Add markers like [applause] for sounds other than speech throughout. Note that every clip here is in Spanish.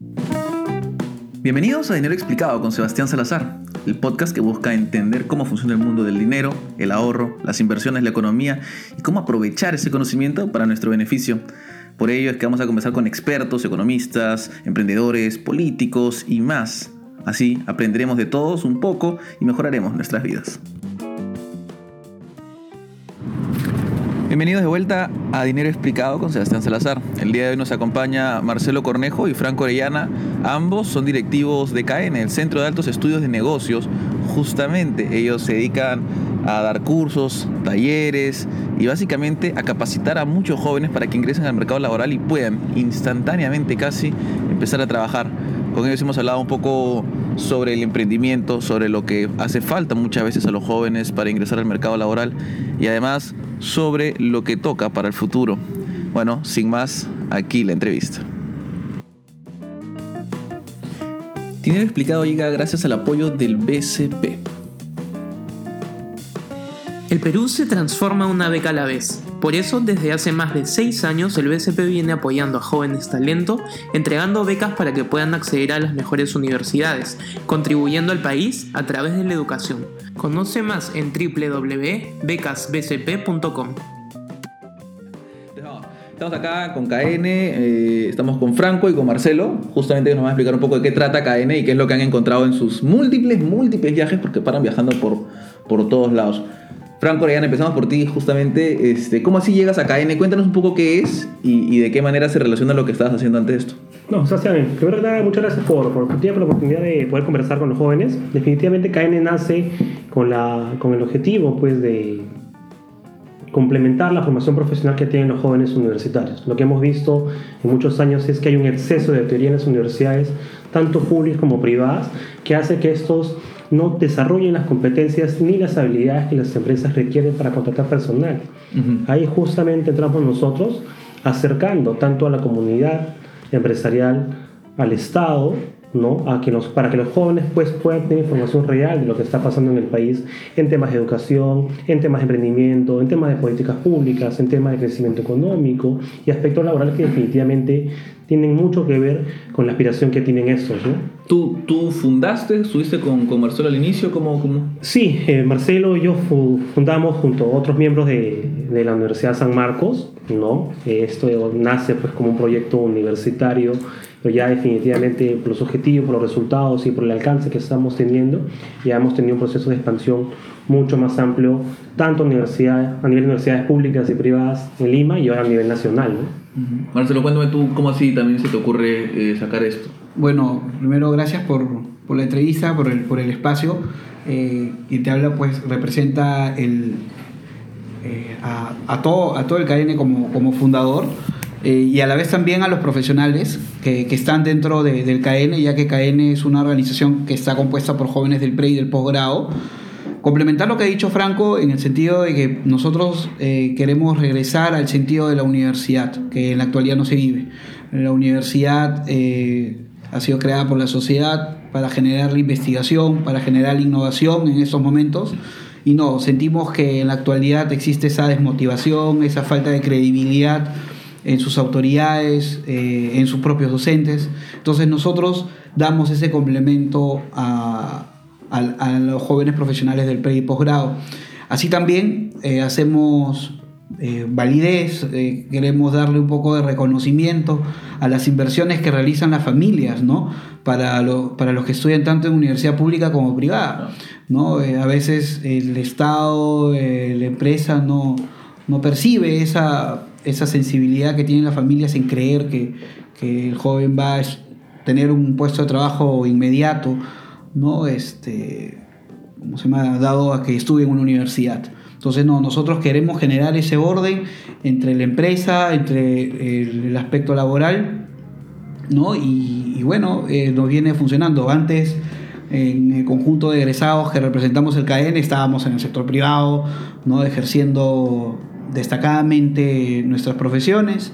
Bienvenidos a Dinero Explicado con Sebastián Salazar, el podcast que busca entender cómo funciona el mundo del dinero, el ahorro, las inversiones, la economía y cómo aprovechar ese conocimiento para nuestro beneficio. Por ello es que vamos a conversar con expertos, economistas, emprendedores, políticos y más. Así aprenderemos de todos un poco y mejoraremos nuestras vidas. Bienvenidos de vuelta a Dinero Explicado con Sebastián Salazar. El día de hoy nos acompaña Marcelo Cornejo y Franco Orellana. Ambos son directivos de CAEN, el Centro de Altos Estudios de Negocios. Justamente ellos se dedican a dar cursos, talleres y básicamente a capacitar a muchos jóvenes para que ingresen al mercado laboral y puedan instantáneamente casi empezar a trabajar. Con ellos hemos hablado un poco sobre el emprendimiento, sobre lo que hace falta muchas veces a los jóvenes para ingresar al mercado laboral y además sobre lo que toca para el futuro. Bueno, sin más, aquí la entrevista. Dinero explicado llega gracias al apoyo del BCP. El Perú se transforma una beca a la vez. Por eso, desde hace más de 6 años, el BCP viene apoyando a jóvenes talento, entregando becas para que puedan acceder a las mejores universidades, contribuyendo al país a través de la educación. Conoce más en www.becasbcp.com. Estamos acá con KN, eh, estamos con Franco y con Marcelo, justamente nos van a explicar un poco de qué trata KN y qué es lo que han encontrado en sus múltiples, múltiples viajes, porque paran viajando por, por todos lados. Franco Orellana, empezamos por ti justamente. Este, ¿Cómo así llegas a KN? Cuéntanos un poco qué es y, de qué manera se relaciona lo que estabas haciendo antes de esto. No, Sebastián, primero muchas gracias por, por, por la oportunidad de poder conversar con los jóvenes. Definitivamente KN nace con, la, con el objetivo pues, de complementar la formación profesional que tienen los jóvenes universitarios. Lo que hemos visto en muchos años es que hay un exceso de teoría en las universidades, tanto públicas como privadas, que hace que estos no desarrollen las competencias ni las habilidades que las empresas requieren para contratar personal. Ahí justamente entramos nosotros acercando tanto a la comunidad empresarial, al Estado, ¿no? A que para que los jóvenes pues, puedan tener información real de lo que está pasando en el país en temas de educación, en temas de emprendimiento, en temas de políticas públicas, en temas de crecimiento económico y aspectos laborales que definitivamente tienen mucho que ver con la aspiración que tienen estos. ¿no? ¿Tú, ¿Tú fundaste, estuviste con, con Marcelo al inicio? ¿Cómo, cómo? Sí, eh, Marcelo y yo fundamos junto a otros miembros de, de la Universidad San Marcos. ¿no? Esto nace pues, como un proyecto universitario pero ya definitivamente por los objetivos, por los resultados y por el alcance que estamos teniendo, ya hemos tenido un proceso de expansión mucho más amplio, tanto a, universidad, a nivel de universidades públicas y privadas en Lima y ahora a nivel nacional. ¿no? Marcelo, cuéntame tú cómo así también se te ocurre eh, sacar esto. Bueno, primero gracias por, por, la entrevista, por el, por el espacio. Eh, y te habla, pues representa el, eh, a, a, todo, a todo el KN como, como fundador. Eh, y a la vez también a los profesionales que, que están dentro de, del KN, ya que KN es una organización que está compuesta por jóvenes del pre y del posgrado. Complementar lo que ha dicho Franco en el sentido de que nosotros eh, queremos regresar al sentido de la universidad, que en la actualidad no se vive. La universidad eh, ha sido creada por la sociedad para generar la investigación, para generar innovación en estos momentos. Y no, sentimos que en la actualidad existe esa desmotivación, esa falta de credibilidad en sus autoridades, eh, en sus propios docentes. Entonces nosotros damos ese complemento a, los jóvenes profesionales del pre y posgrado. Así también eh, hacemos eh, validez, queremos darle un poco de reconocimiento a las inversiones que realizan las familias, ¿no? Para, para los que estudian tanto en universidad pública como privada, ¿no? a veces el Estado, la empresa no, no percibe esa esa sensibilidad que tienen las familias en creer que, que el joven va a tener un puesto de trabajo inmediato, ¿no? Este, como se me ha dado a que estudie en una universidad. Entonces, no, nosotros queremos generar ese orden entre la empresa, entre el, aspecto laboral, ¿no? Y, bueno, eh, nos viene funcionando. Antes, en el conjunto de egresados que representamos el CAEN, estábamos en el sector privado, ¿no? Ejerciendo destacadamente nuestras profesiones.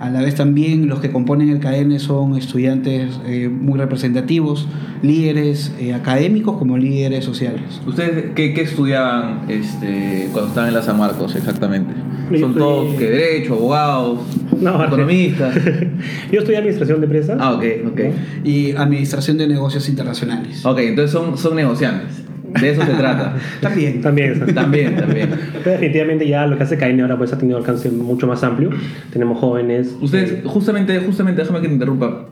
A la vez también los que componen el KN son estudiantes eh, muy representativos, líderes eh, académicos como líderes sociales. ¿Ustedes qué, qué estudiaban este, cuando estaban en la San Marcos exactamente? Yo ¿Son estudié- todos que derecho, abogados, No, economistas? [laughs] Yo estudié administración de empresas. ah, ok, ok. Y Administración de Negocios Internacionales. Ok, entonces son, son negociantes. De eso se trata. [laughs] También. También. También, también. Pero definitivamente ya lo que hace KN ahora pues ha tenido alcance mucho más amplio. Tenemos jóvenes. Ustedes, justamente, justamente, déjame que te interrumpa.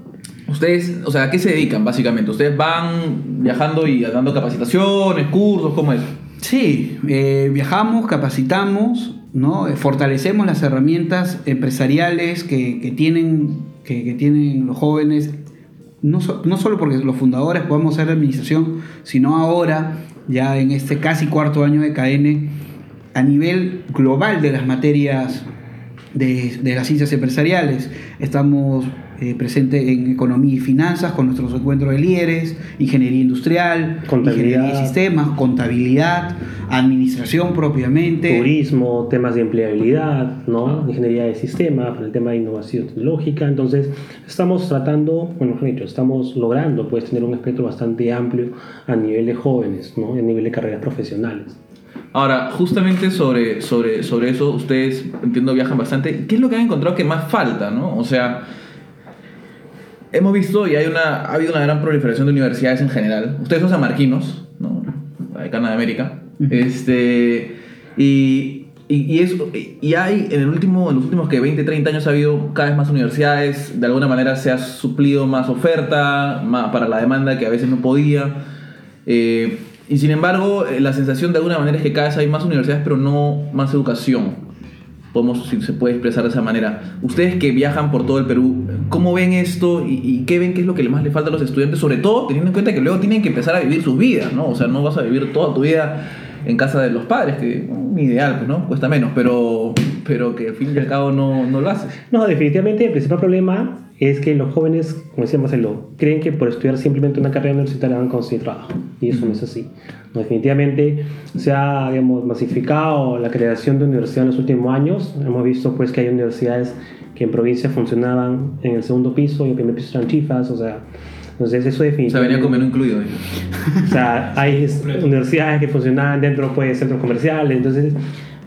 Ustedes, o sea, ¿a qué se dedican básicamente? ¿Ustedes van viajando y dando capacitaciones, cursos? ¿Cómo es? Sí, eh, viajamos, capacitamos, ¿no? Eh, fortalecemos las herramientas empresariales que, que tienen, que, que tienen los jóvenes, no, so- no solo porque los fundadores podamos hacer la administración, sino ahora, ya en este casi cuarto año de KN, a nivel global de las materias de, las ciencias empresariales. Estamos eh, presentes en economía y finanzas con nuestros encuentros de líderes, ingeniería industrial, ingeniería de sistemas, contabilidad, administración propiamente. turismo, temas de empleabilidad, ¿no? ingeniería de sistema, para el tema de innovación tecnológica. Entonces, estamos tratando, bueno, dicho, estamos logrando pues, tener un espectro bastante amplio a nivel de jóvenes, ¿no? a nivel de carreras profesionales. Ahora, justamente sobre, sobre, sobre eso, ustedes, entiendo, viajan bastante. ¿Qué es lo que han encontrado que más falta, no? O sea, hemos visto y hay una, ha habido una gran proliferación de universidades en general. Ustedes son samarquinos, ¿no? Decana de América. Este, y, y, y eso, y hay en, el último, en los últimos que 20, 30 años ha habido cada vez más universidades. De alguna manera se ha suplido más oferta más para la demanda que a veces no podía. Eh, y sin embargo, eh, la sensación de alguna manera es que cada vez hay más universidades, pero no más educación. Podemos, si se puede expresar de esa manera. Ustedes que viajan por todo el Perú, ¿cómo ven esto y, y qué ven que es lo que más le falta a los estudiantes? Sobre todo teniendo en cuenta que luego tienen que empezar a vivir sus vidas, ¿no? O sea, no vas a vivir toda tu vida en casa de los padres, que un ideal, pues, ¿no? Cuesta menos, pero, pero que al fin y al cabo no, no lo haces. No, definitivamente el principal problema es que los jóvenes, como decía Marcelo, creen que por estudiar simplemente una carrera universitaria van a conseguir trabajo. Y eso no es así. No, definitivamente se ha digamos, masificado la creación de universidades en los últimos años. Hemos visto pues, que hay universidades que en provincia funcionaban en el segundo piso y en el primer piso eran chifas. O sea, entonces eso O sea, definitivamente... venía con menú incluido. digo. [laughs] O sea, hay es- universidades que funcionaban dentro pues, de centros comerciales, entonces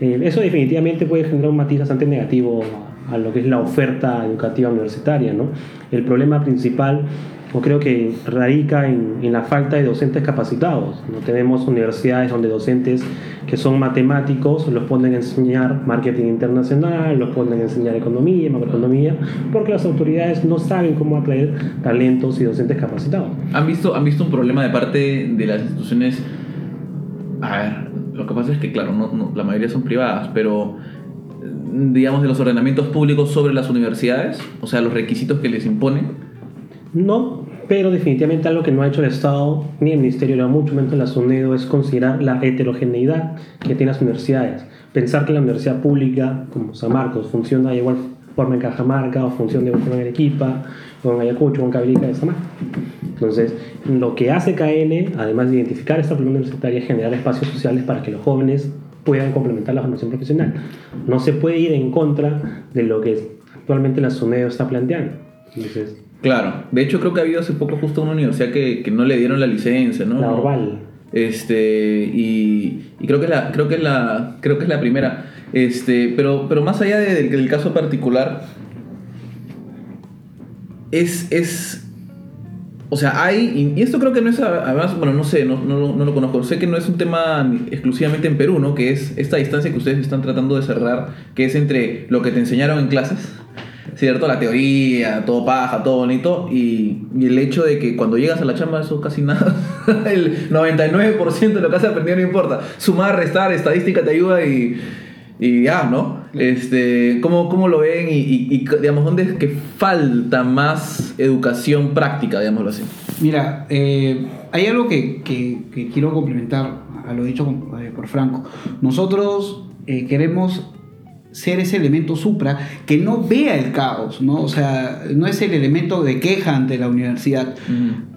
eh, eso definitivamente puede generar un matiz bastante negativo a, a lo que es la oferta educativa universitaria. ¿no? El problema principal, yo creo que radica en, en la falta de docentes capacitados. ¿no? Tenemos universidades donde docentes que son matemáticos los ponen a enseñar marketing internacional, los ponen a enseñar economía, macroeconomía, porque las autoridades no saben cómo atraer talentos y docentes capacitados. ¿Han visto, ¿Han visto un problema de parte de las instituciones? A ver, lo que pasa es que, claro, no, no- la mayoría son privadas, pero eh, digamos de los ordenamientos públicos sobre las universidades, o sea, los requisitos que les imponen. No, pero definitivamente algo que no ha hecho el Estado ni el Ministerio, ni mucho menos la SUNEDO, es considerar la heterogeneidad que tienen las universidades. Pensar que la universidad pública, como San Marcos, funciona de igual forma en Cajamarca, o funciona de igual forma en Arequipa, o en Ayacucho, o en Cabirica de Samar. Entonces, lo que hace KN, además de identificar esta problema universitaria, es generar espacios sociales para que los jóvenes puedan complementar la formación profesional. No se puede ir en contra de lo que actualmente la SUNEDO está planteando. Entonces, Claro, de hecho creo que ha habido hace poco justo una universidad que, que no le dieron la licencia, ¿no? la Orval. Este, y, y creo que es la, creo que es la, creo que es la primera. Este, pero, pero más allá de- del, del caso particular, es, es, o sea, hay, y, esto creo que no es, además, bueno, no sé, no, no, no lo conozco, sé que no es un tema exclusivamente en Perú, ¿no? Que es esta distancia que ustedes están tratando de cerrar, que es entre lo que te enseñaron en clases, ¿cierto? La teoría, todo paja, todo bonito, y, y el hecho de que cuando llegas a la chamba eso casi nada, [laughs] el 99% de lo que has aprendido no importa. Sumar, restar, estadística te ayuda y, y ya, ¿no? Este, ¿cómo, ¿Cómo lo ven y, y- digamos, dónde es que falta más educación práctica, digámoslo así? Mira, eh, hay algo que, que- quiero complementar a lo dicho eh, por Franco. Nosotros eh, queremos ser ese elemento supra que no vea el caos, ¿no? O sea, no es el elemento de queja ante la universidad.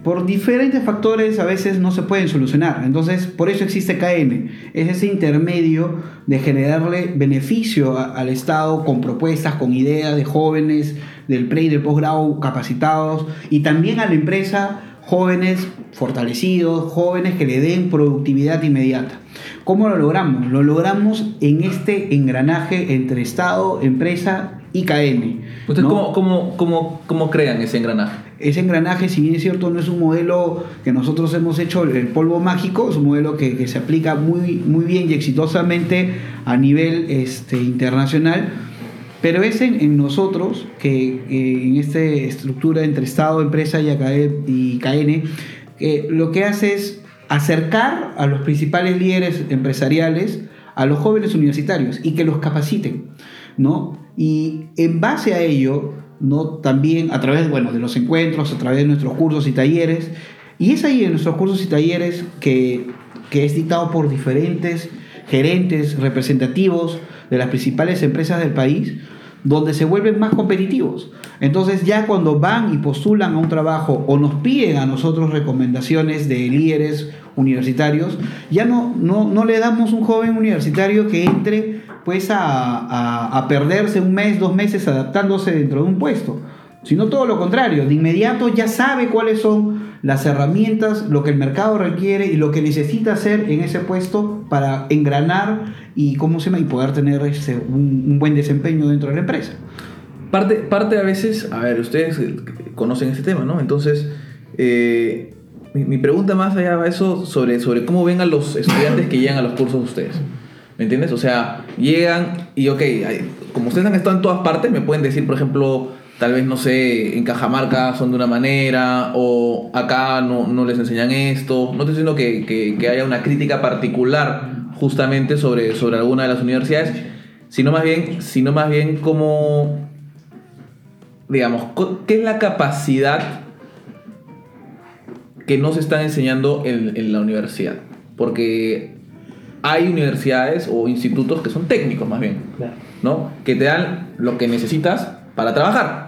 Por diferentes factores a veces no se pueden solucionar. Entonces, por eso existe KN. Es ese intermedio de generarle beneficio al Estado con propuestas, con ideas de jóvenes del pre y del posgrado capacitados y también a la empresa jóvenes fortalecidos, jóvenes que le den productividad inmediata. ¿Cómo lo logramos? Lo logramos en este engranaje entre Estado, empresa y KN. ¿Ustedes cómo, cómo, crean ese engranaje? Ese engranaje, si bien es cierto, no es un modelo que nosotros hemos hecho el polvo mágico, es un modelo que, se aplica muy, muy bien y exitosamente a nivel este, internacional pero es en, nosotros, que en esta estructura entre Estado, empresa y, y KN, que lo que hace es acercar a los principales líderes empresariales a los jóvenes universitarios y que los capaciten, ¿no? Y en base a ello, ¿no? También a través, bueno, de los encuentros, a través de nuestros cursos y talleres, y es ahí en nuestros cursos y talleres que, que es dictado por diferentes gerentes representativos de las principales empresas del país, donde se vuelven más competitivos. Entonces ya cuando van y postulan a un trabajo o nos piden a nosotros recomendaciones de líderes universitarios, ya no, no, le damos un joven universitario que entre pues a, a perderse un mes, dos meses adaptándose dentro de un puesto, sino todo lo contrario, de inmediato ya sabe cuáles son las herramientas, lo que el mercado requiere y lo que necesita hacer en ese puesto para engranar y, ¿cómo se y poder tener ese, un, buen desempeño dentro de la empresa. Parte, parte a veces, a ver, ustedes conocen este tema, ¿no? Entonces, eh, mi, pregunta más allá va eso sobre, sobre cómo ven a los estudiantes que llegan a los cursos de ustedes. ¿Me entiendes? O sea, llegan y, ok, como ustedes han estado en todas partes, me pueden decir, por ejemplo, tal vez, no sé, en Cajamarca son de una manera, o acá no, no les enseñan esto. No estoy diciendo que, que, que, haya una crítica particular justamente sobre, sobre alguna de las universidades, sino más bien, sino más bien como, digamos, ¿qué es la capacidad que no se están enseñando en, en la universidad? Porque hay universidades o institutos que son técnicos más bien, ¿no? Que te dan lo que necesitas para trabajar.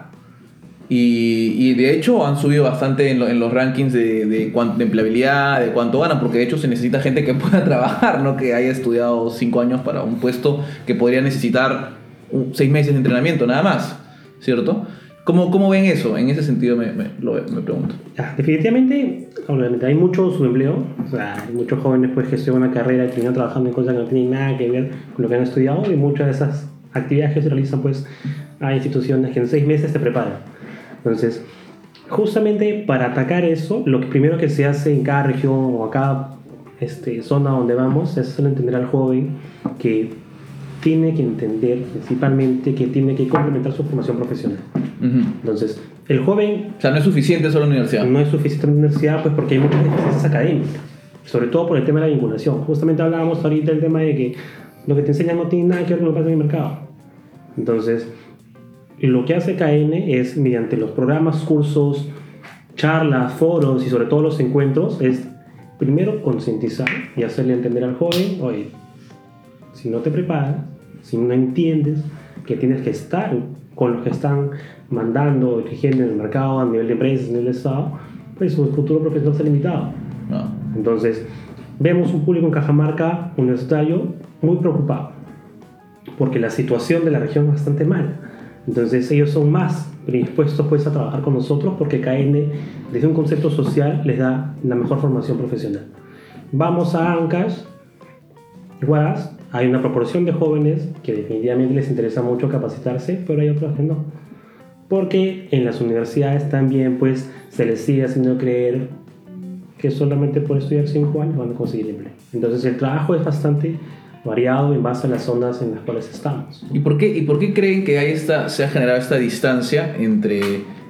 Y, de hecho han subido bastante en, los rankings de, de, de, empleabilidad, de cuánto ganan, porque de hecho se necesita gente que [laughs] pueda trabajar, no que haya estudiado cinco años para un puesto que podría necesitar seis meses de entrenamiento nada más, ¿cierto? ¿Cómo, cómo ven eso? En ese sentido me, me, lo, me pregunto. definitivamente, obviamente hay mucho subempleo, o sea, hay muchos jóvenes pues, que estudian una carrera y terminan trabajando en cosas que no tienen nada que ver con lo que han estudiado y muchas de esas actividades que se realizan pues a instituciones que en seis meses te preparan. Entonces, justamente para atacar eso, lo que primero que se hace en cada región o a cada este, zona donde vamos es entender al joven que tiene que entender principalmente que tiene que complementar su formación profesional. Entonces, el joven... O sea, no es suficiente solo la universidad. No es suficiente la universidad, pues porque hay muchas deficiencias académicas, sobre todo por el tema de la vinculación. Justamente hablábamos ahorita del tema de que lo que te enseñan no tiene nada que ver con lo que pasa en el mercado. Entonces, lo que hace KN es, mediante los programas, cursos, charlas, foros y sobre todo los encuentros, es primero concientizar y hacerle entender al joven, oye, si no te preparas, si no entiendes que tienes que estar con los que están mandando, dirigiendo en el mercado a nivel de empresas, a nivel de Estado, pues su futuro profesional está limitado. Ah. Entonces, vemos un público en Cajamarca universitario muy preocupado, porque la situación de la región es bastante mala entonces ellos son más predispuestos pues a trabajar con nosotros porque KN desde un concepto social les da la mejor formación profesional. Vamos a Ancash, Guas, hay una proporción de jóvenes que definitivamente les interesa mucho capacitarse, pero hay otros que no. Porque en las universidades también pues se les sigue haciendo creer que solamente por estudiar 5 años van a conseguir empleo. Entonces el trabajo es bastante variado en base a las zonas en las cuales estamos. ¿Y por qué, y por qué creen que hay esta, se ha generado esta distancia entre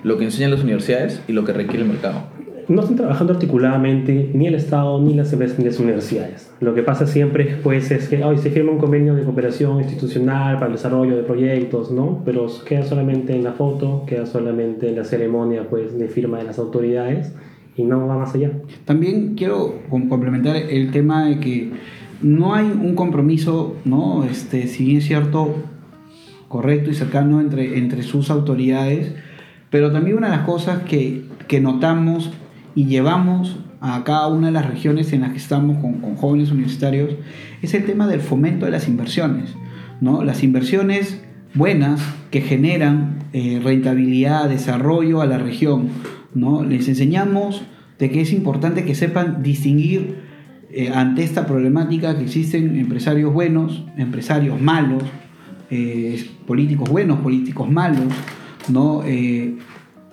lo que enseñan las universidades y lo que requiere el mercado? No están trabajando articuladamente ni el Estado ni las empresas ni las universidades. Lo que pasa siempre pues, es que hoy se firma un convenio de cooperación institucional para el desarrollo de proyectos, ¿no? pero queda solamente en la foto, queda solamente en la ceremonia pues, de firma de las autoridades y no va más allá. También quiero complementar el tema de que no hay un compromiso, ¿no? Este, si bien es cierto, correcto y cercano entre, entre sus autoridades, pero también una de las cosas que, que notamos y llevamos a cada una de las regiones en las que estamos con, con, jóvenes universitarios es el tema del fomento de las inversiones. ¿no? Las inversiones buenas que generan eh, rentabilidad, desarrollo a la región. ¿no? Les enseñamos de que es importante que sepan distinguir eh, ante esta problemática que existen empresarios buenos, empresarios malos, eh, políticos buenos, políticos malos, ¿no?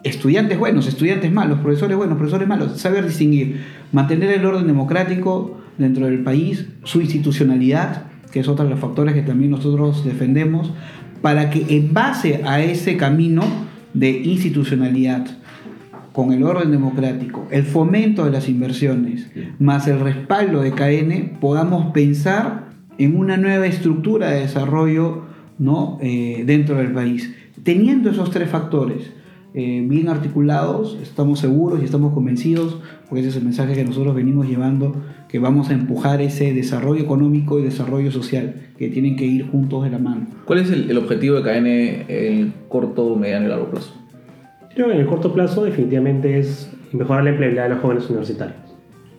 estudiantes buenos, estudiantes malos, profesores buenos, profesores malos, saber distinguir, mantener el orden democrático dentro del país, su institucionalidad, que es otro de los factores que también nosotros defendemos, para que en base a ese camino de institucionalidad, con el orden democrático, el fomento de las inversiones, más el respaldo de KN, podamos pensar en una nueva estructura de desarrollo ¿no? Eh, dentro del país. Teniendo esos tres factores, eh, bien articulados, estamos seguros y estamos convencidos, porque ese es el mensaje que nosotros venimos llevando, que vamos a empujar ese desarrollo económico y desarrollo social, que tienen que ir juntos de la mano. ¿Cuál es el, objetivo de KN en corto, mediano y largo plazo? Que en el corto plazo definitivamente es mejorar la empleabilidad de los jóvenes universitarios.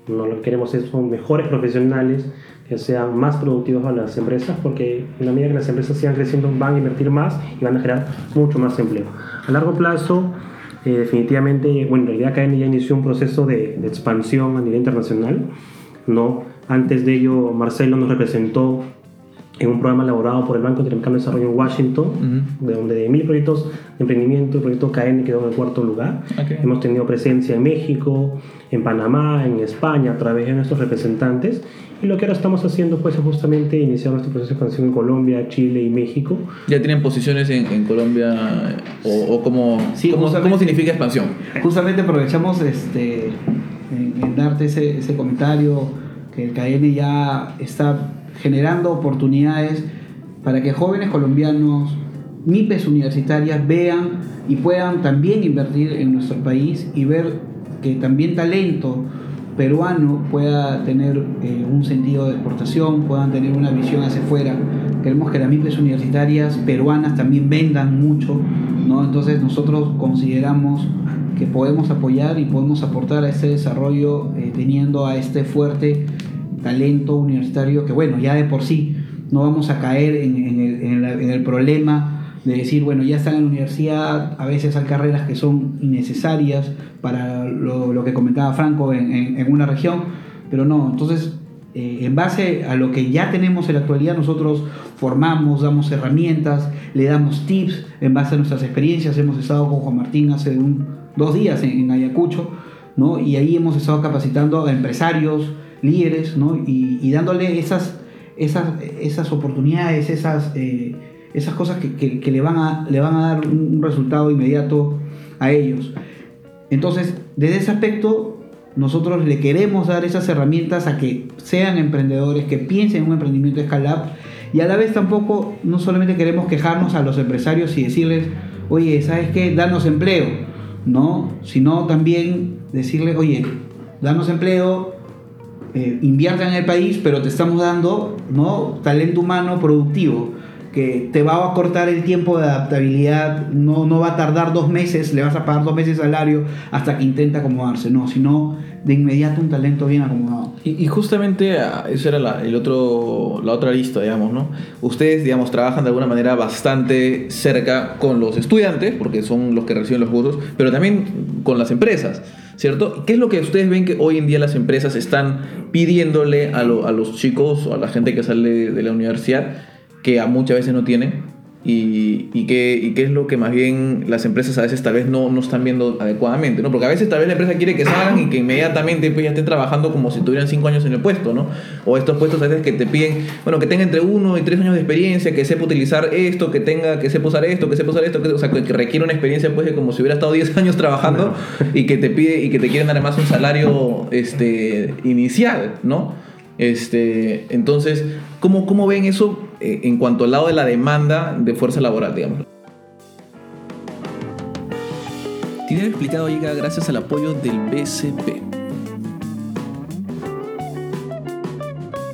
No, lo que queremos es son mejores profesionales que sean más productivos para las empresas, porque en la medida que las empresas sigan creciendo van a invertir más y van a generar mucho más empleo. A largo plazo, eh, definitivamente, bueno, en realidad KN ya inició un proceso de, de, expansión a nivel internacional. ¿no? Antes de ello, Marcelo nos representó en un programa elaborado por el Banco Interamericano de Desarrollo en Washington, de donde de mil proyectos de emprendimiento, el proyecto KN quedó en el cuarto lugar. Hemos tenido presencia en México, en Panamá, en España, a través de nuestros representantes. Y lo que ahora estamos haciendo pues, es justamente iniciar nuestro proceso de expansión en Colombia, Chile y México. ¿Ya tienen posiciones en, en Colombia o, o cómo, cómo, significa expansión? Justamente aprovechamos este, en, en darte ese, ese comentario que el KN ya está generando oportunidades para que jóvenes colombianos, MIPES universitarias vean y puedan también invertir en nuestro país y ver que también talento peruano pueda tener eh, un sentido de exportación, puedan tener una visión hacia afuera. Queremos que las MIPES universitarias peruanas también vendan mucho, ¿no? Entonces nosotros consideramos que podemos apoyar y podemos aportar a este desarrollo eh, teniendo a este fuerte talento universitario que, bueno, ya de por sí no vamos a caer en, el, problema de decir, bueno, ya están en la universidad, a veces hay carreras que son innecesarias para lo, que comentaba Franco en, una región, pero no, entonces eh, en base a lo que ya tenemos en la actualidad, nosotros formamos, damos herramientas, le damos tips en base a nuestras experiencias. Hemos estado con Juan Martín hace dos días en, Ayacucho, ¿no? y ahí hemos estado capacitando a empresarios, líderes, ¿no? y, dándole esas, esas, esas oportunidades, esas, eh, esas cosas que, que, le, van a, le van a dar un resultado inmediato a ellos. Entonces, desde ese aspecto, nosotros le queremos dar esas herramientas a que sean emprendedores, que piensen en un emprendimiento de scale y a la vez tampoco, no solamente queremos quejarnos a los empresarios y decirles, oye, ¿sabes qué? Danos empleo, ¿no? Sino también decirles, oye, danos empleo, eh, en el país, pero te estamos dando ¿no? talento humano productivo que te va a cortar el tiempo de adaptabilidad, no, no va a tardar dos meses, le vas a pagar dos meses de salario hasta que intenta acomodarse, no, sino de inmediato un talento bien acomodado. Y, justamente ah, eso era la, el otro, la otra lista, digamos, ¿no? Ustedes, digamos, trabajan de alguna manera bastante cerca con los estudiantes, porque son los que reciben los cursos, pero también con las empresas. ¿Cierto? ¿Qué es lo que ustedes ven que hoy en día las empresas están pidiéndole a, a los chicos o a la gente que sale de la universidad que a muchas veces no tienen? Y, y, qué, y qué es lo que más bien las empresas a veces tal vez no, no están viendo adecuadamente, ¿no? Porque a veces tal vez la empresa quiere que salgan y que inmediatamente pues, ya estén trabajando como si tuvieran cinco años en el puesto, ¿no? O estos puestos a veces que te piden, bueno, que tenga entre uno y tres años de experiencia, que sepa utilizar esto, que tenga, que sepa usar esto, que sepa usar esto, que, o sea, que, requiere una experiencia pues de como si hubiera estado 10 [laughs] años trabajando y que te pide y que te quieren dar además un salario este, inicial, ¿no? Este, entonces, ¿cómo, ¿cómo ven eso eh, en cuanto al lado de la demanda de fuerza laboral, digamos. Tiene explicado llega gracias al apoyo del BCP.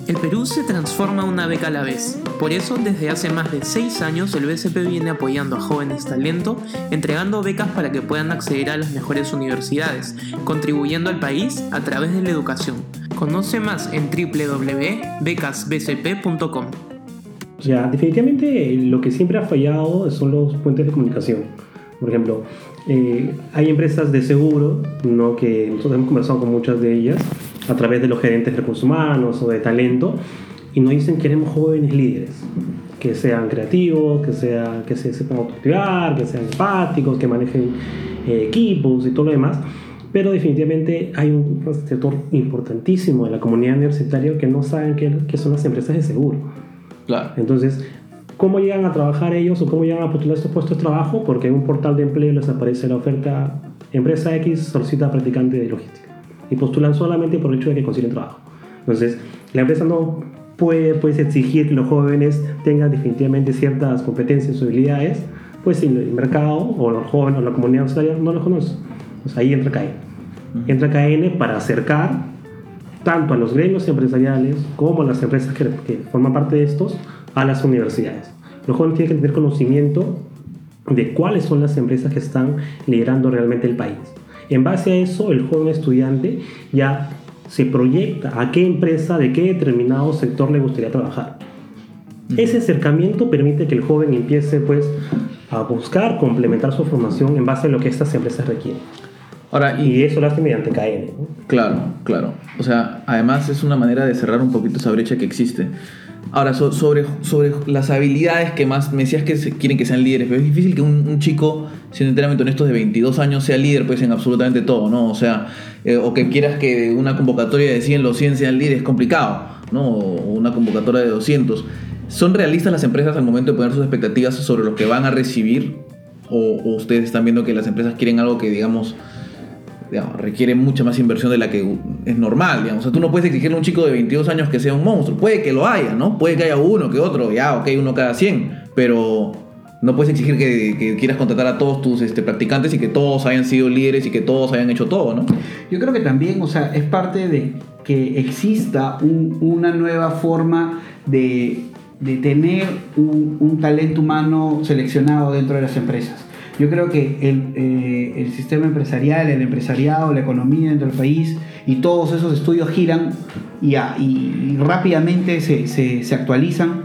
El Perú se transforma una beca a la vez. Por eso, desde hace más de 6 años, el BCP viene apoyando a jóvenes talento, entregando becas para que puedan acceder a las mejores universidades, contribuyendo al país a través de la educación. Conoce más en www.becasbcp.com. Ya, definitivamente lo que siempre ha fallado son los puentes de comunicación. Por ejemplo, eh, hay empresas de seguro, ¿no? que nosotros hemos conversado con muchas de ellas a través de los gerentes de recursos humanos o de talento, y nos dicen queremos jóvenes líderes, que sean creativos, que, sea, que se sepan autoactivar, que sean empáticos, que manejen eh, equipos y todo lo demás. Pero definitivamente hay un sector importantísimo de la comunidad universitaria que no saben qué, qué son las empresas de seguro. Claro. Entonces, ¿cómo llegan a trabajar ellos o cómo llegan a postular estos puestos de trabajo? Porque en un portal de empleo les aparece la oferta empresa X solicita practicante de logística y postulan solamente por el hecho de que consiguen trabajo. Entonces, la empresa no puede pues, exigir que los jóvenes tengan definitivamente ciertas competencias o habilidades, pues si el mercado o los jóvenes o la comunidad universitaria no los conoce. Pues ahí entra KN. Entra KN para acercar tanto a los gremios empresariales como a las empresas que, que forman parte de estos a las universidades. Los jóvenes tienen que tener conocimiento de cuáles son las empresas que están liderando realmente el país. En base a eso, el joven estudiante ya se proyecta a qué empresa, de qué determinado sector le gustaría trabajar. Ese acercamiento permite que el joven empiece pues a buscar complementar su formación en base a lo que estas empresas requieren. Ahora, y, Y eso lo hace mediante KN. ¿no? Claro, claro. O sea, además es una manera de cerrar un poquito esa brecha que existe. Ahora, so- sobre, sobre las habilidades que más me decías que se- quieren que sean líderes, pero es difícil que un, un chico, siendo enteramente honesto, de 22 años sea líder pues en absolutamente todo, ¿no? O sea, eh, o que quieras que una convocatoria de 100 los 100 sean líderes, es complicado, ¿no? O una convocatoria de 200. ¿Son realistas las empresas al momento de poner sus expectativas sobre lo que van a recibir? ¿O, ustedes están viendo que las empresas quieren algo que, digamos, digamos, requiere mucha más inversión de la que es normal, digamos. O sea, tú no puedes exigirle a un chico de 22 años que sea un monstruo. Puede que lo haya, ¿no? Puede que haya uno que otro, ya, ok, uno cada 100, pero no puedes exigir que, quieras contratar a todos tus este, practicantes y que todos hayan sido líderes y que todos hayan hecho todo, ¿no? Yo creo que también, o sea, es parte de que exista un- una nueva forma de, tener un, talento humano seleccionado dentro de las empresas. Yo creo que el, eh, el sistema empresarial, el empresariado, la economía dentro del país y todos esos estudios giran y, rápidamente se actualizan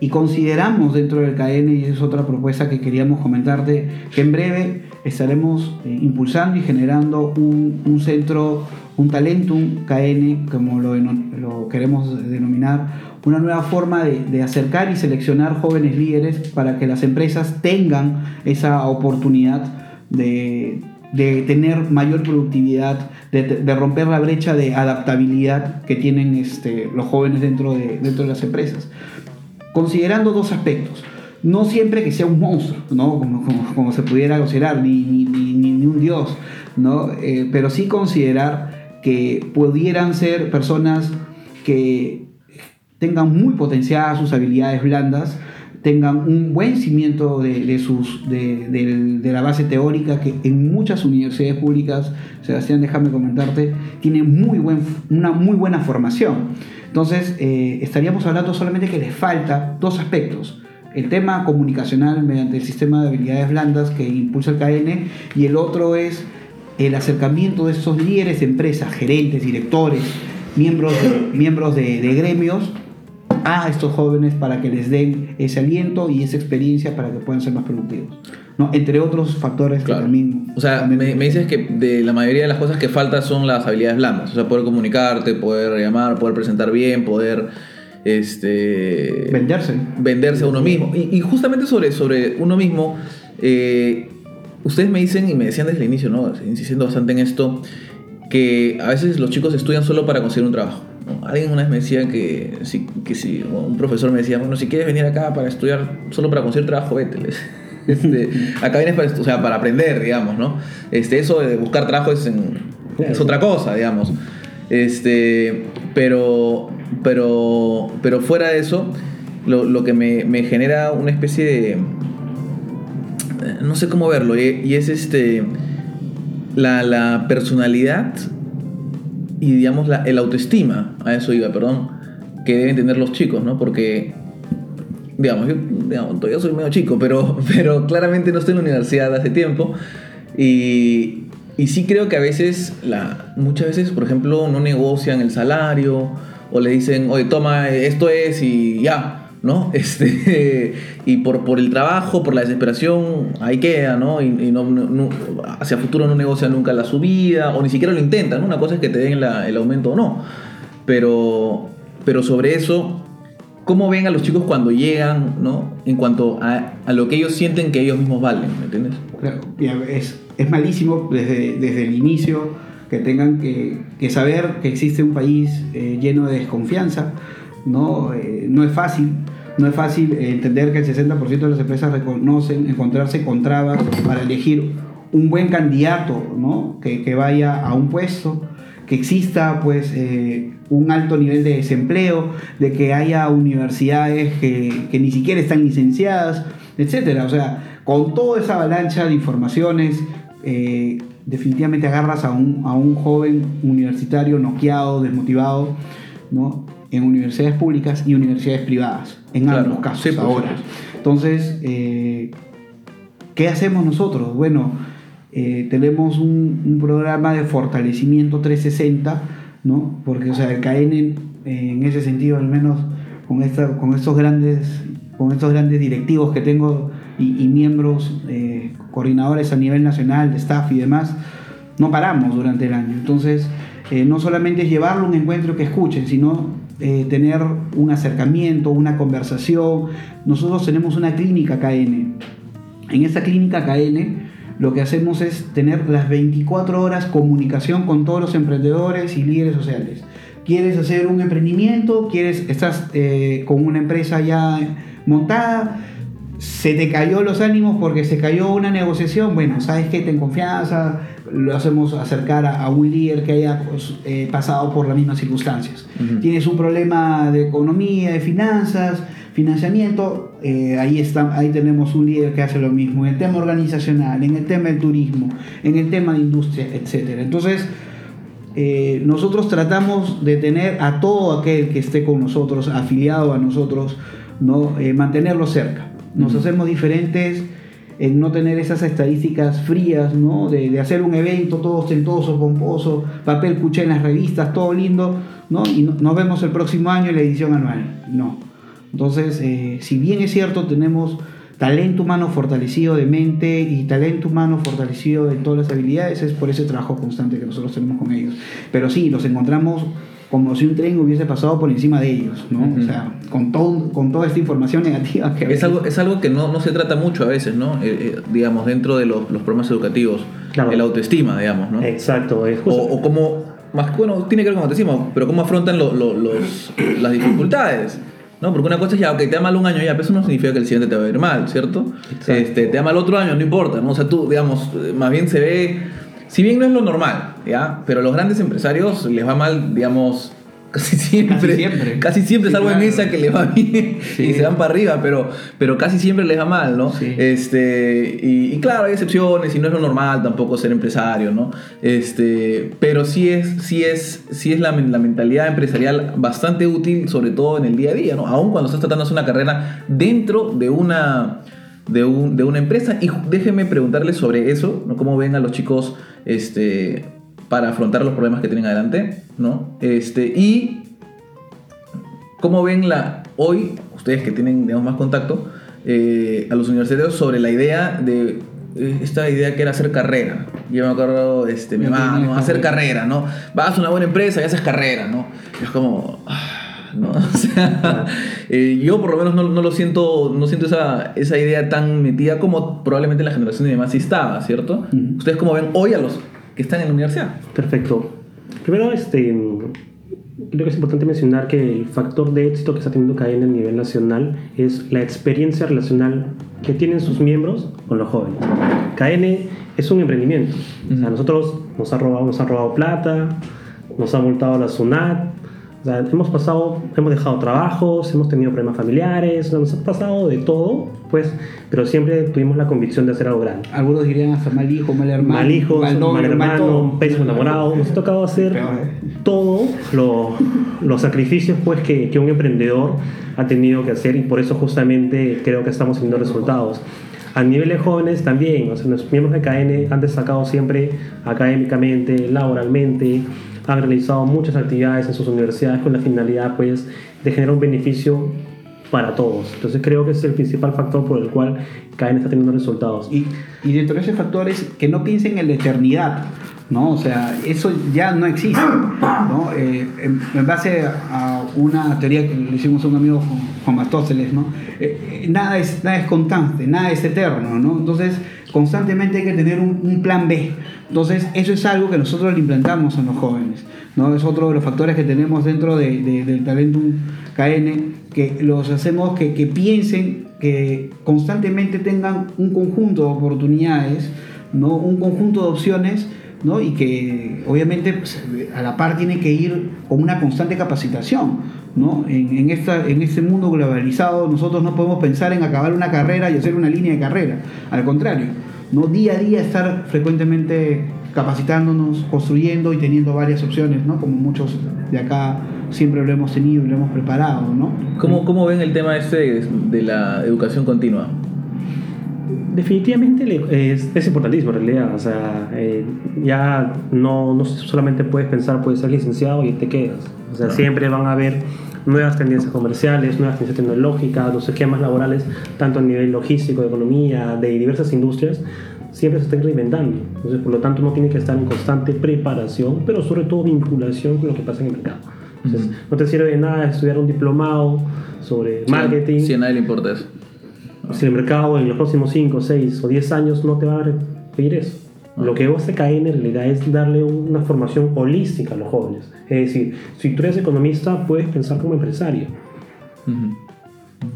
y consideramos dentro del KN, y es otra propuesta que queríamos comentarte, que en breve estaremos eh, impulsando y generando un, centro, un talentum KN, como lo, queremos denominar, una nueva forma de, acercar y seleccionar jóvenes líderes para que las empresas tengan esa oportunidad de, tener mayor productividad, de, romper la brecha de adaptabilidad que tienen este, los jóvenes dentro de, dentro de las empresas considerando dos aspectos. No siempre que sea un monstruo, ¿no? como, como- como se pudiera considerar, ni, ni- ni- ni- un dios, ¿no? Eh, pero sí considerar que pudieran ser personas que tengan muy potenciadas sus habilidades blandas, tengan un buen cimiento de, de sus, de, de la base teórica que en muchas universidades públicas, Sebastián, déjame comentarte, tienen muy buen, una muy buena formación. Entonces, eh, estaríamos hablando solamente que les falta dos aspectos. El tema comunicacional mediante el sistema de habilidades blandas que impulsa el KN y el otro es el acercamiento de estos líderes de empresas, gerentes, directores, miembros de, miembros de gremios a estos jóvenes para que les den ese aliento y esa experiencia para que puedan ser más productivos. ¿no? Entre otros factores Claro. que también... O sea, también- me, me dices que de la mayoría de las cosas que faltan son las habilidades blandas. O sea, poder comunicarte, poder llamar, poder presentar bien, poder este, Venderse. venderse a uno mismo. Y, y justamente sobre, sobre uno mismo, eh, ustedes me dicen y me decían desde el inicio, ¿no? insistiendo bastante en esto, que a veces los chicos estudian solo para conseguir un trabajo. Alguien una vez me decía que si, que si un profesor me decía, bueno, si quieres venir acá para estudiar solo para conseguir trabajo, vete. [laughs] Este, acá vienes para, o sea, para aprender, digamos, ¿no? Este, eso de buscar trabajo es, en- es otra cosa, digamos. Este, pero, pero, pero fuera de eso, lo, lo que me, me genera una especie de... eh, No sé cómo verlo, y, y es este... La, la personalidad y digamos la, el autoestima, a eso iba, perdón, que deben tener los chicos, ¿no? Porque digamos, yo digamos, todavía soy medio chico, pero, [laughs] pero claramente no estoy en la universidad hace tiempo. Y, y sí creo que a veces, la, muchas veces, por ejemplo, no negocian el salario o le dicen, oye, toma, esto es y ya, ¿no? [laughs] Este, y por, por el trabajo, por la desesperación, ahí queda, ¿no? Y, y no, no- hacia futuro no negocian nunca la subida o ni siquiera lo intentan, ¿no? Una cosa es que te den la- el aumento o no. Pero, pero sobre eso, ¿cómo ven a los chicos cuando llegan, ¿no? En cuanto a, a lo que ellos sienten que ellos mismos valen, ¿me entiendes? Claro, es, es malísimo desde, desde el inicio que tengan que, que saber que existe un país eh, lleno de desconfianza. ¿no? Eh, no es fácil. No es fácil entender que el 60% de las empresas reconocen encontrarse con trabas para elegir un buen candidato ¿no? que, vaya a un puesto, que exista pues eh, un alto nivel de desempleo, de que haya universidades que, ni siquiera están licenciadas, etcétera. O sea, con toda esa avalancha de informaciones, eh, definitivamente agarras a un, a un joven universitario noqueado, desmotivado, ¿no? En universidades públicas y universidades privadas, en Claro, ambos casos sí, ahora. sí. Entonces, eh, ¿qué hacemos nosotros? Bueno, eh, tenemos un, un programa de fortalecimiento 360, ¿no? Porque, o sea, el CAEN en, en ese sentido, al menos con, esta, con estos grandes con estos grandes directivos que tengo y, y miembros eh, coordinadores a nivel nacional de staff y demás, no paramos durante el año. Entonces, eh, no solamente es llevarlo a un encuentro que escuchen, sino eh, tener un acercamiento, una conversación. Nosotros tenemos una clínica KN. En esa clínica KN lo que hacemos es tener las 24 horas comunicación con todos los emprendedores y líderes sociales. ¿Quieres hacer un emprendimiento? ¿Quieres, estás eh, con una empresa ya montada? Se te cayó los ánimos porque se cayó una negociación, bueno, sabes que ten confianza, lo hacemos acercar a, a un líder que haya pues, eh, pasado por las mismas circunstancias. Tienes un problema de economía, de finanzas, financiamiento, eh, ahí, está, ahí tenemos un líder que hace lo mismo, en el tema organizacional, en el tema del turismo, en el tema de industria, etc. Entonces, eh, nosotros tratamos de tener a todo aquel que esté con nosotros, afiliado a nosotros, ¿no? Mantenerlo cerca. Nos hacemos diferentes en no tener esas estadísticas frías, ¿no? De, de hacer un evento todo ostentoso, pomposo, papel cuché en las revistas, todo lindo, ¿no? Y no- nos vemos el próximo año en la edición anual. No. Entonces, eh, si bien es cierto, tenemos talento humano fortalecido de mente y talento humano fortalecido en todas las habilidades, es por ese trabajo constante que nosotros tenemos con ellos. Pero sí, los encontramos como si un tren hubiese pasado por encima de ellos, ¿no? O sea, con, todo, con toda esta información negativa que Es algo, es algo que no, no se trata mucho a veces, ¿no? Eh, eh, digamos, dentro de los, los programas educativos. Claro. El autoestima, digamos, ¿no? Exacto, es O, justo. o cómo, más bueno, tiene que ver con autoestima, pero cómo afrontan lo- lo- los, las dificultades. ¿no? Porque una cosa es ya, ok, te da mal un año ya, pero eso no significa que el siguiente te va a ir mal, ¿cierto? Exacto. Este, te da mal otro año, no importa, ¿no? O sea, tú, digamos, más bien se ve, si bien no es lo normal, ¿ya? Pero a los grandes empresarios les va mal, digamos, [laughs] casi siempre. Casi siempre. Casi siempre, Sí, salvo en claro. esa que les va bien Sí. y se van para arriba, pero, pero casi siempre les va mal, ¿no? Sí. Este, y, y claro, hay excepciones y no es lo normal tampoco ser empresario, ¿no? Este, pero sí es, sí es, sí es la, la mentalidad empresarial bastante útil, sobre todo en el día a día, ¿no? Aún cuando estás tratando de hacer una carrera dentro de una, de, un- de una empresa. Y déjenme preguntarles sobre eso, ¿no? ¿Cómo ven a los chicos este, para afrontar los problemas que tienen adelante, ¿no? Este, y ¿Cómo ven la, hoy, ustedes que tienen digamos, más contacto, eh, a los universitarios sobre la idea de eh, esta idea que era hacer carrera? Yo me acuerdo, este, mi mamá, hacer carrera. carrera, ¿no? Vas a una buena empresa y haces carrera, ¿no? Y es como, ah, ¿no? [laughs] O sea, eh, yo por lo menos no, no lo siento, no siento esa, esa idea tan metida como probablemente la generación de mamá sí estaba, ¿cierto? ¿Ustedes cómo ven hoy a los que están en la universidad? Perfecto. Primero, este, creo que es importante mencionar que el factor de éxito que está teniendo CAEN a nivel nacional es la experiencia relacional que tienen sus miembros con los jóvenes. CAEN es un emprendimiento. O sea, nosotros nos ha robado, nos ha robado plata, nos ha multado la SUNAT. O sea, hemos pasado, hemos dejado trabajos, hemos tenido problemas familiares, nos ha pasado de todo, pues, pero siempre tuvimos la convicción de hacer algo grande. Algunos dirían hasta mal hijo, mal hermano. mal hijo, mal novio, mal hermano, pésimo enamorado. Nos ha tocado hacer ¿eh? todos lo- los sacrificios pues, que, que un emprendedor ha tenido que hacer y por eso justamente creo que estamos teniendo resultados. A nivel de jóvenes también, o sea, los miembros de KN han destacado siempre académicamente, laboralmente, han realizado muchas actividades en sus universidades con la finalidad pues, de generar un beneficio para todos. Entonces creo que es el principal factor por el cual KN está teniendo resultados. Y, y dentro de ese factor es que no piensen en la eternidad, ¿no? O sea, eso ya no existe, ¿no? Eh, en, en base a una teoría que le hicimos a un amigo Juan- Bastóceles, ¿no? Eh, eh, nada, es, nada es constante, nada es eterno, ¿no? Entonces, constantemente hay que tener un, un plan B. Entonces, eso es algo que nosotros le implantamos a los jóvenes, ¿no? Es otro de los factores que tenemos dentro de, de- del Talentum KN, que los hacemos que, que piensen, que constantemente tengan un conjunto de oportunidades, ¿no? Un conjunto de opciones, ¿no? Y que obviamente pues, a la par tiene que ir con una constante capacitación, ¿no? En, esta, en este mundo globalizado nosotros no podemos pensar en acabar una carrera y hacer una línea de carrera, al contrario, ¿no? Día a día estar frecuentemente capacitándonos, construyendo y teniendo varias opciones, ¿no? Como muchos de acá siempre lo hemos tenido y lo hemos preparado, ¿no? ¿Cómo, ¿Cómo ven el tema este de la educación continua? Definitivamente es, es importantísimo en realidad, o sea, eh, ya no, no solamente puedes pensar, puedes ser licenciado y te quedas, o sea, siempre van a haber nuevas tendencias comerciales, nuevas tendencias tecnológicas, los esquemas laborales, tanto a nivel logístico, de economía, de diversas industrias, siempre se están reinventando, entonces por lo tanto uno tiene que estar en constante preparación, pero sobre todo vinculación con lo que pasa en el mercado. Entonces, no te sirve de nada estudiar un diplomado sobre marketing. Si a nadie le importa eso. Si el mercado en los próximos 5, 6 o 10 años no te va a pedir eso. Lo que hace KN en realidad es darle una formación holística a los jóvenes. Es decir, si tú eres economista, puedes pensar como empresario.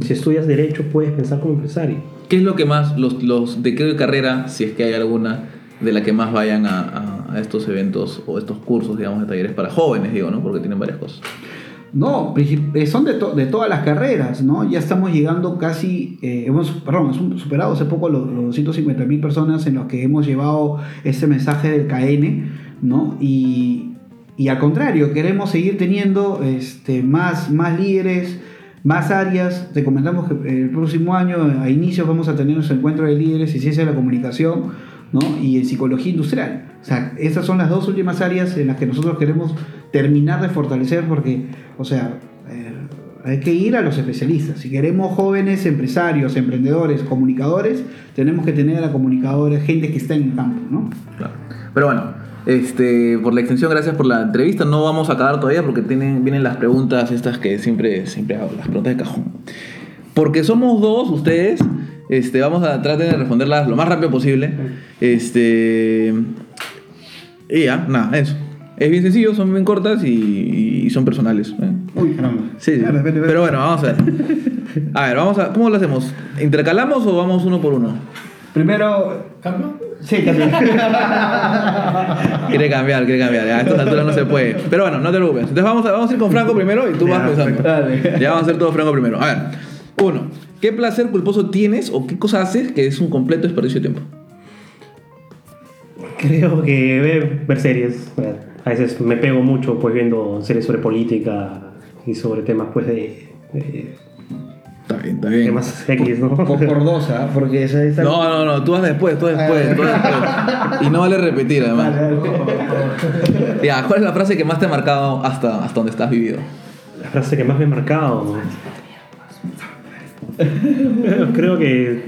Si estudias Derecho, puedes pensar como empresario. ¿Qué es lo que más, los, los de qué carrera, si es que hay alguna, de la que más vayan a, a- a estos eventos o estos cursos, digamos, de talleres para jóvenes, digo, ¿no? Porque tienen varias cosas. No, eh, son de, to- de todas las carreras, ¿no? Ya estamos llegando casi, eh, hemos, perdón, superado hace poco los, los 250 mil personas en los que hemos llevado este mensaje del KN, ¿no? Y, y al contrario, queremos seguir teniendo este, más, más líderes, más áreas. Te comentamos que el próximo año, a inicios, vamos a tener nuestro encuentro de líderes en ciencia de la comunicación, ¿no? Y en psicología industrial. O sea, esas son las dos últimas áreas en las que nosotros queremos terminar de fortalecer porque, o sea, eh, hay que ir a los especialistas. Si queremos jóvenes empresarios, emprendedores, comunicadores, tenemos que tener a comunicadores, gente que está en el campo, ¿no? Claro. Pero bueno, este, por la extensión, gracias por la entrevista. No vamos a acabar todavía porque tienen, vienen las preguntas estas que siempre, siempre hago, las preguntas de cajón. Porque somos dos, ustedes, este, vamos a tratar de responderlas lo más rápido posible. Este, y ya, nada, eso. Es bien sencillo, son bien cortas y, y son personales. ¿eh? Uy, caramba. Sí, sí. Repente- Pero bueno, vamos a ver. A ver, vamos a, ¿cómo lo hacemos? ¿Intercalamos o vamos uno por uno? Primero, ¿Cambio? sí, también. [laughs] Quiere cambiar, quiere cambiar. A estas alturas no se puede. Pero bueno, no te preocupes. Entonces vamos a, vamos a ir con Franco primero y tú vas pensando. dale. Ya vamos a hacer todo Franco primero. A ver, uno. ¿Qué placer culposo tienes o qué cosa haces que es un completo desperdicio de tiempo? Creo que ver, ver series. A veces me pego mucho pues viendo series sobre política y sobre temas pues de, de Está bien, está bien. temas X, ¿no? por, por dos, ¿ah? Porque esa es No, no, no, tú vas después, tú después, tú después. Y no vale repetir además. Ya, ¿cuál es la frase que más te ha marcado hasta, hasta donde estás vivido? La frase que más me ha marcado. Creo que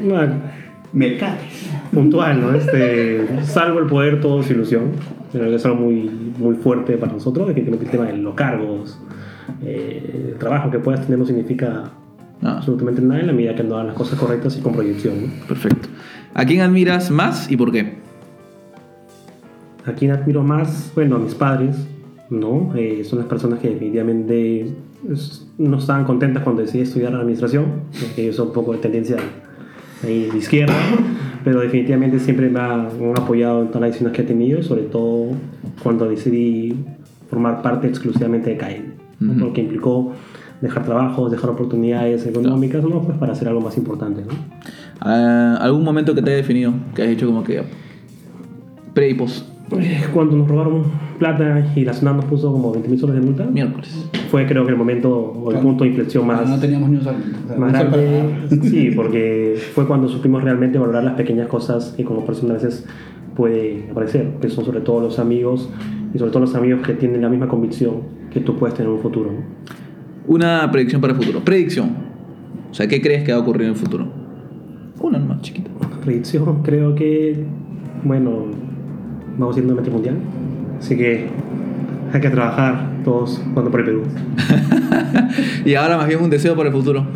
Me caes. puntual, ¿no? Este, salvo el poder, todo es ilusión. Creo que es algo muy, muy fuerte para nosotros. Definitivamente el tema de los cargos, eh, el trabajo que puedas tener no significa absolutamente nada en la medida que no hagan las cosas correctas y con proyección. ¿no? perfecto. ¿A quién admiras más y por qué? ¿A quién admiro más? Bueno, a mis padres, ¿no? Eh, son las personas que definitivamente no estaban contentas cuando decidí estudiar administración, porque ellos son un poco de tendencia ahí de izquierda, [coughs] pero definitivamente siempre me han, apoyado en todas las decisiones que he tenido, sobre todo cuando decidí formar parte exclusivamente de CAEN, ¿no? Ujú. porque implicó dejar trabajos, dejar oportunidades económicas, ¿no? Pues para hacer algo más importante, ¿no? Ah, ¿Algún momento que te haya definido? Que hayas hecho como que pre y post. Eh, Cuando nos robaron plata y la SUNAT nos puso como 20 mil soles de multa, Miércoles. fue creo que el momento o el Claro. punto de inflexión más, No teníamos ni un sol. O sea, más grande. Sí, [laughs] porque fue cuando supimos realmente valorar las pequeñas cosas que como persona a veces puede aparecer, que son sobre todo los amigos y sobre todo los amigos que tienen la misma convicción que tú puedes tener en un futuro. Una predicción para el futuro. Predicción. O sea, ¿qué crees que va a ocurrir en el futuro? Una nomás, chiquita. Predicción, creo que, bueno, vamos yendo a meta mundial, así que hay que trabajar todos cuando por el Perú. [laughs] y ahora más bien un deseo para el futuro.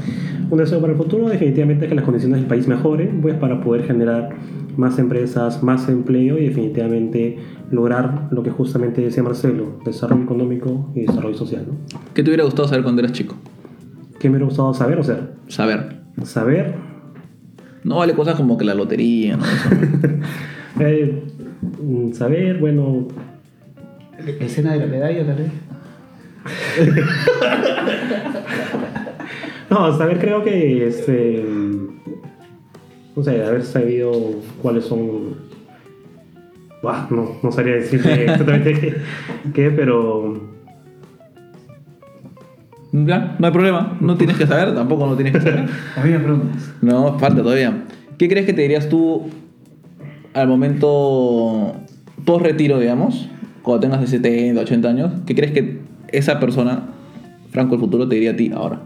Un deseo para el futuro definitivamente es que las condiciones del país mejoren, pues para poder generar más empresas, más empleo y definitivamente lograr lo que justamente decía Marcelo, desarrollo económico y desarrollo social. ¿no? ¿Qué te hubiera gustado saber cuando eras chico? ¿Qué me hubiera gustado saber? O sea, Saber. saber, No vale cosas como que la lotería, ¿no? Eso. [laughs] eh, mm, saber, bueno, La escena de la medalla, tal vez. [laughs] no, saber creo que este, no sé, haber sabido cuáles son, Buah, no, no sabría decirte [laughs] exactamente qué, qué, pero Ya, no hay problema. No tienes que saber, tampoco no tienes que saber. [laughs] Había preguntas. No, falta todavía. ¿Qué crees que te dirías tú al momento post retiro, digamos? Cuando tengas de 70, 80 años. ¿Qué crees que esa persona, Franco el futuro, te diría a ti ahora?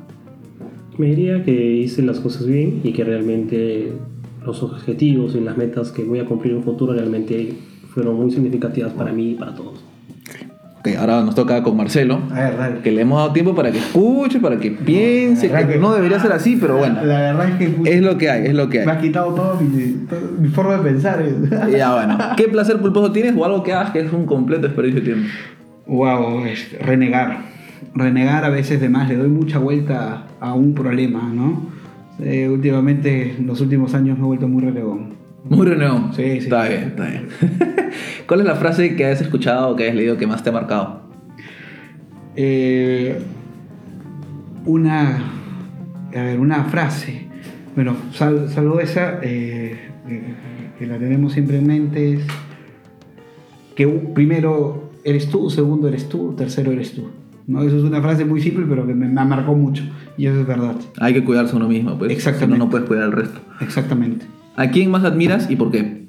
Me diría que hice las cosas bien y que realmente los objetivos y las metas que voy a cumplir en un futuro realmente fueron muy significativas para mí y para todos. Ok, ahora nos toca con Marcelo. A ver, dale. Que le hemos dado tiempo para que escuche, para que piense. verdad que que- no debería ser así, pero bueno. La verdad es que Es lo que hay, es lo que me hay. has quitado todo mi, todo mi forma de pensar. [laughs] Ya bueno. ¿Qué placer culposo tienes o algo que hagas que es un completo desperdicio de tiempo? Wow, es renegar. Renegar a veces de más, le doy mucha vuelta a un problema, ¿no? Eh, últimamente, en los últimos años me he vuelto muy renegón. Muy renegón. Sí, sí. Está bien, está bien. [laughs] ¿Cuál es la frase que has escuchado o que has leído que más te ha marcado? Eh, una, a ver, una frase. Bueno, sal- salvo esa, eh, eh, que la tenemos siempre en mente, es que primero eres tú, segundo eres tú, tercero eres tú. ¿no? Eso es una frase muy simple, pero que me, me marcó mucho. Y eso es verdad. Hay que cuidarse uno mismo, pues. Exactamente. Si no, no puedes cuidar al resto. Exactamente. ¿A quién más admiras y por qué?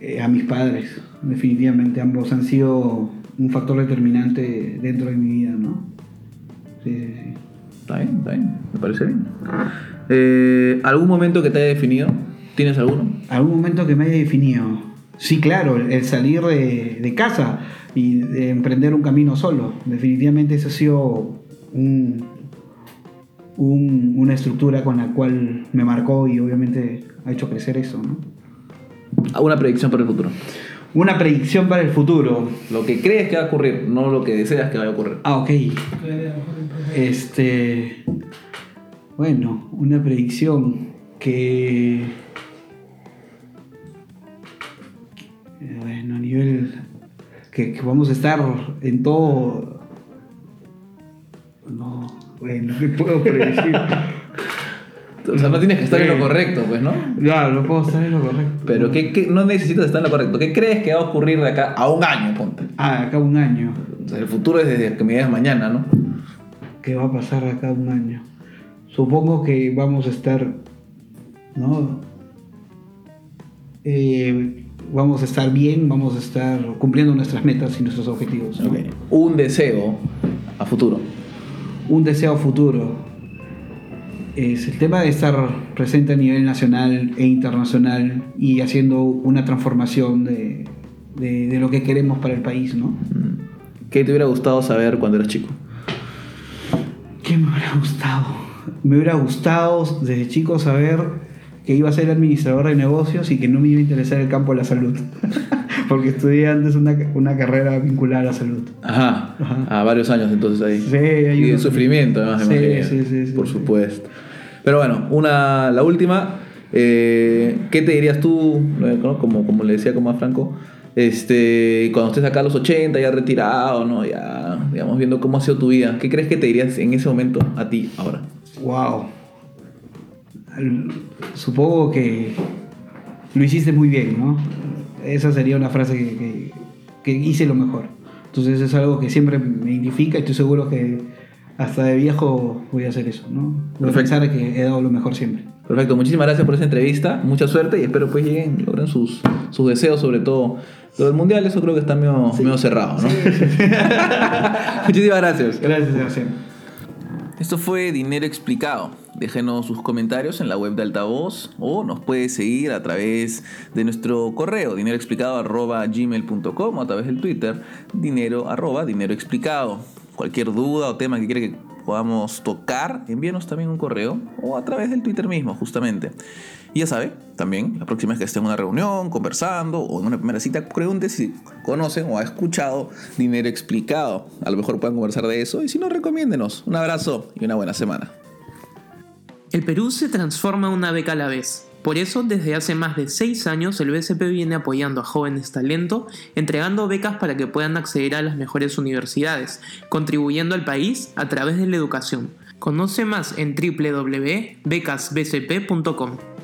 Eh, a mis padres, definitivamente. Ambos han sido un factor determinante dentro de mi vida, ¿no? Sí, sí, sí. Está bien, está bien. Me parece bien. Eh, ¿Algún momento que te haya definido? ¿Tienes alguno? ¿Algún momento que me haya definido? Sí, claro, el, salir de, de casa y de emprender un camino solo. Definitivamente esa ha sido un- un- una estructura con la cual me marcó y obviamente ha hecho crecer eso. ¿no? ¿Alguna predicción para el futuro? Una predicción para el futuro. Lo que crees que va a ocurrir, no lo que deseas que vaya a ocurrir. Ah, ok. Este. Bueno, una predicción que. Bueno, a nivel. Que, que vamos a estar en todo. No, bueno, ¿qué puedo predecir? [laughs] O sea, no tienes que estar en lo correcto, pues, ¿no? no, no puedo estar en lo correcto. Pero ¿qué, qué- no necesitas estar en lo correcto. ¿Qué crees que va a ocurrir de acá a un año, ponte? Ah, acá un año. O sea, el futuro es desde que me digas mañana, ¿no? ¿Qué va a pasar acá un año? Supongo que vamos a estar, ¿no? Eh, vamos a estar bien, vamos a estar cumpliendo nuestras metas y nuestros objetivos. ¿no? Ok. Un deseo a futuro. Un deseo futuro es el tema de estar presente a nivel nacional e internacional y haciendo una transformación de, de- de lo que queremos para el país, ¿no? ¿Qué te hubiera gustado saber cuando eras chico? ¿Qué me hubiera gustado? Me hubiera gustado desde chico saber que iba a ser administrador de negocios y que no me iba a interesar el campo de la salud. [laughs] Porque estudié antes una, una carrera vinculada a la salud. Ajá. Ajá. A varios años entonces ahí. Sí, hay y de sufrimiento, además, Sí, sí, sí, sí, Por supuesto. Pero bueno, una, la última. eh, ¿Qué te dirías tú, ¿no? como, como le decía como a Franco, este, cuando estés acá a los 80, ya retirado, ¿no? ya, digamos, viendo cómo ha sido tu vida? ¿Qué crees que te dirías en ese momento a ti ahora? Wow. Supongo que lo hiciste muy bien, ¿no? esa sería una frase que, que- que hice lo mejor. Entonces es algo que siempre me identifica y estoy seguro que hasta de viejo voy a hacer eso, ¿no? Voy a Perfecto. pensar que he dado lo mejor siempre. Perfecto, muchísimas gracias por esa entrevista, mucha suerte y espero pues lleguen, logren sus, sus deseos, sobre todo lo del mundial, eso creo que está medio, medio cerrado, ¿no? [laughs] muchísimas gracias. Gracias, Sebastián. Esto fue Dinero Explicado. Déjenos sus comentarios en la web de Altavoz o nos puede seguir a través de nuestro correo dineroexplicado.gmail.com o a través del Twitter dinero arroba dinero explicado. Cualquier duda o tema que quiera que podamos tocar, envíenos también un correo o a través del Twitter mismo, justamente. Y ya sabe, también, la próxima vez que esté en una reunión, conversando o en una primera cita, pregunte si conocen o ha escuchado Dinero Explicado. A lo mejor puedan conversar de eso y si no, recomiéndenos. Un abrazo y una buena semana. El Perú se transforma una beca a la vez. Por eso, desde hace más de 6 años, el BCP viene apoyando a jóvenes talento, entregando becas para que puedan acceder a las mejores universidades, contribuyendo al país a través de la educación. Conoce más en www.becasbcp.com.